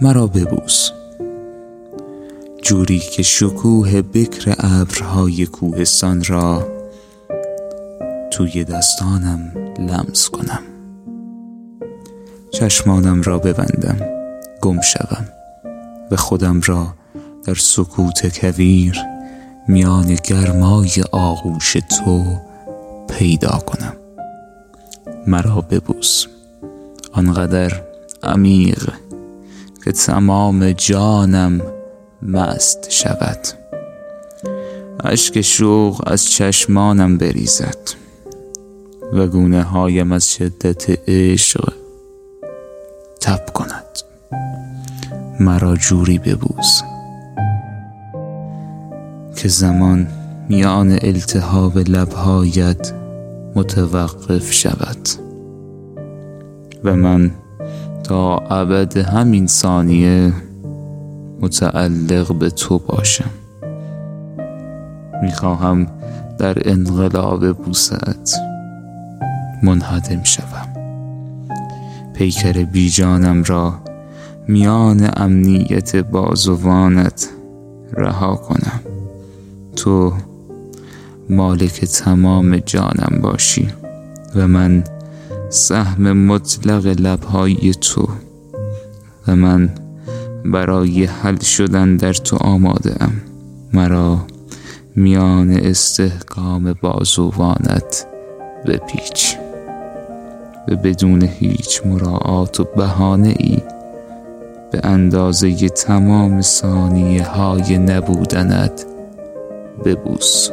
مرا ببوس. جوری که شکوه بکر ابرهای کوهستان را توی دستانم لمس کنم. چشمانم را ببندم گم شوم و خودم را در سکوت کویر میان گرمای آغوش تو پیدا کنم. مرا ببوس. آنقدر عمیق که تمام جانم مست شود. اشک شوق از چشمانم بریزد. و گونه هایم از شدت عشق تب کند. مرا جوری ببوس که زمان میان التهاب لبهایت متوقف شود. و من تا ابد همین ثانیه متعلق به تو باشم. می‌خواهم در انقلاب بوست منهدم شوم. پیکر بیجانم را میان امنیت بازوانت رها کنم. تو مالک تمام جانم باشی و من سهم مطلق لبهای تو و من برای حل شدن در تو آماده ام مرا میان استحکام بازوانت بپیچ و بدون هیچ مراعات و بهانه ای به اندازه تمام ثانیه های نبودنت ببوس.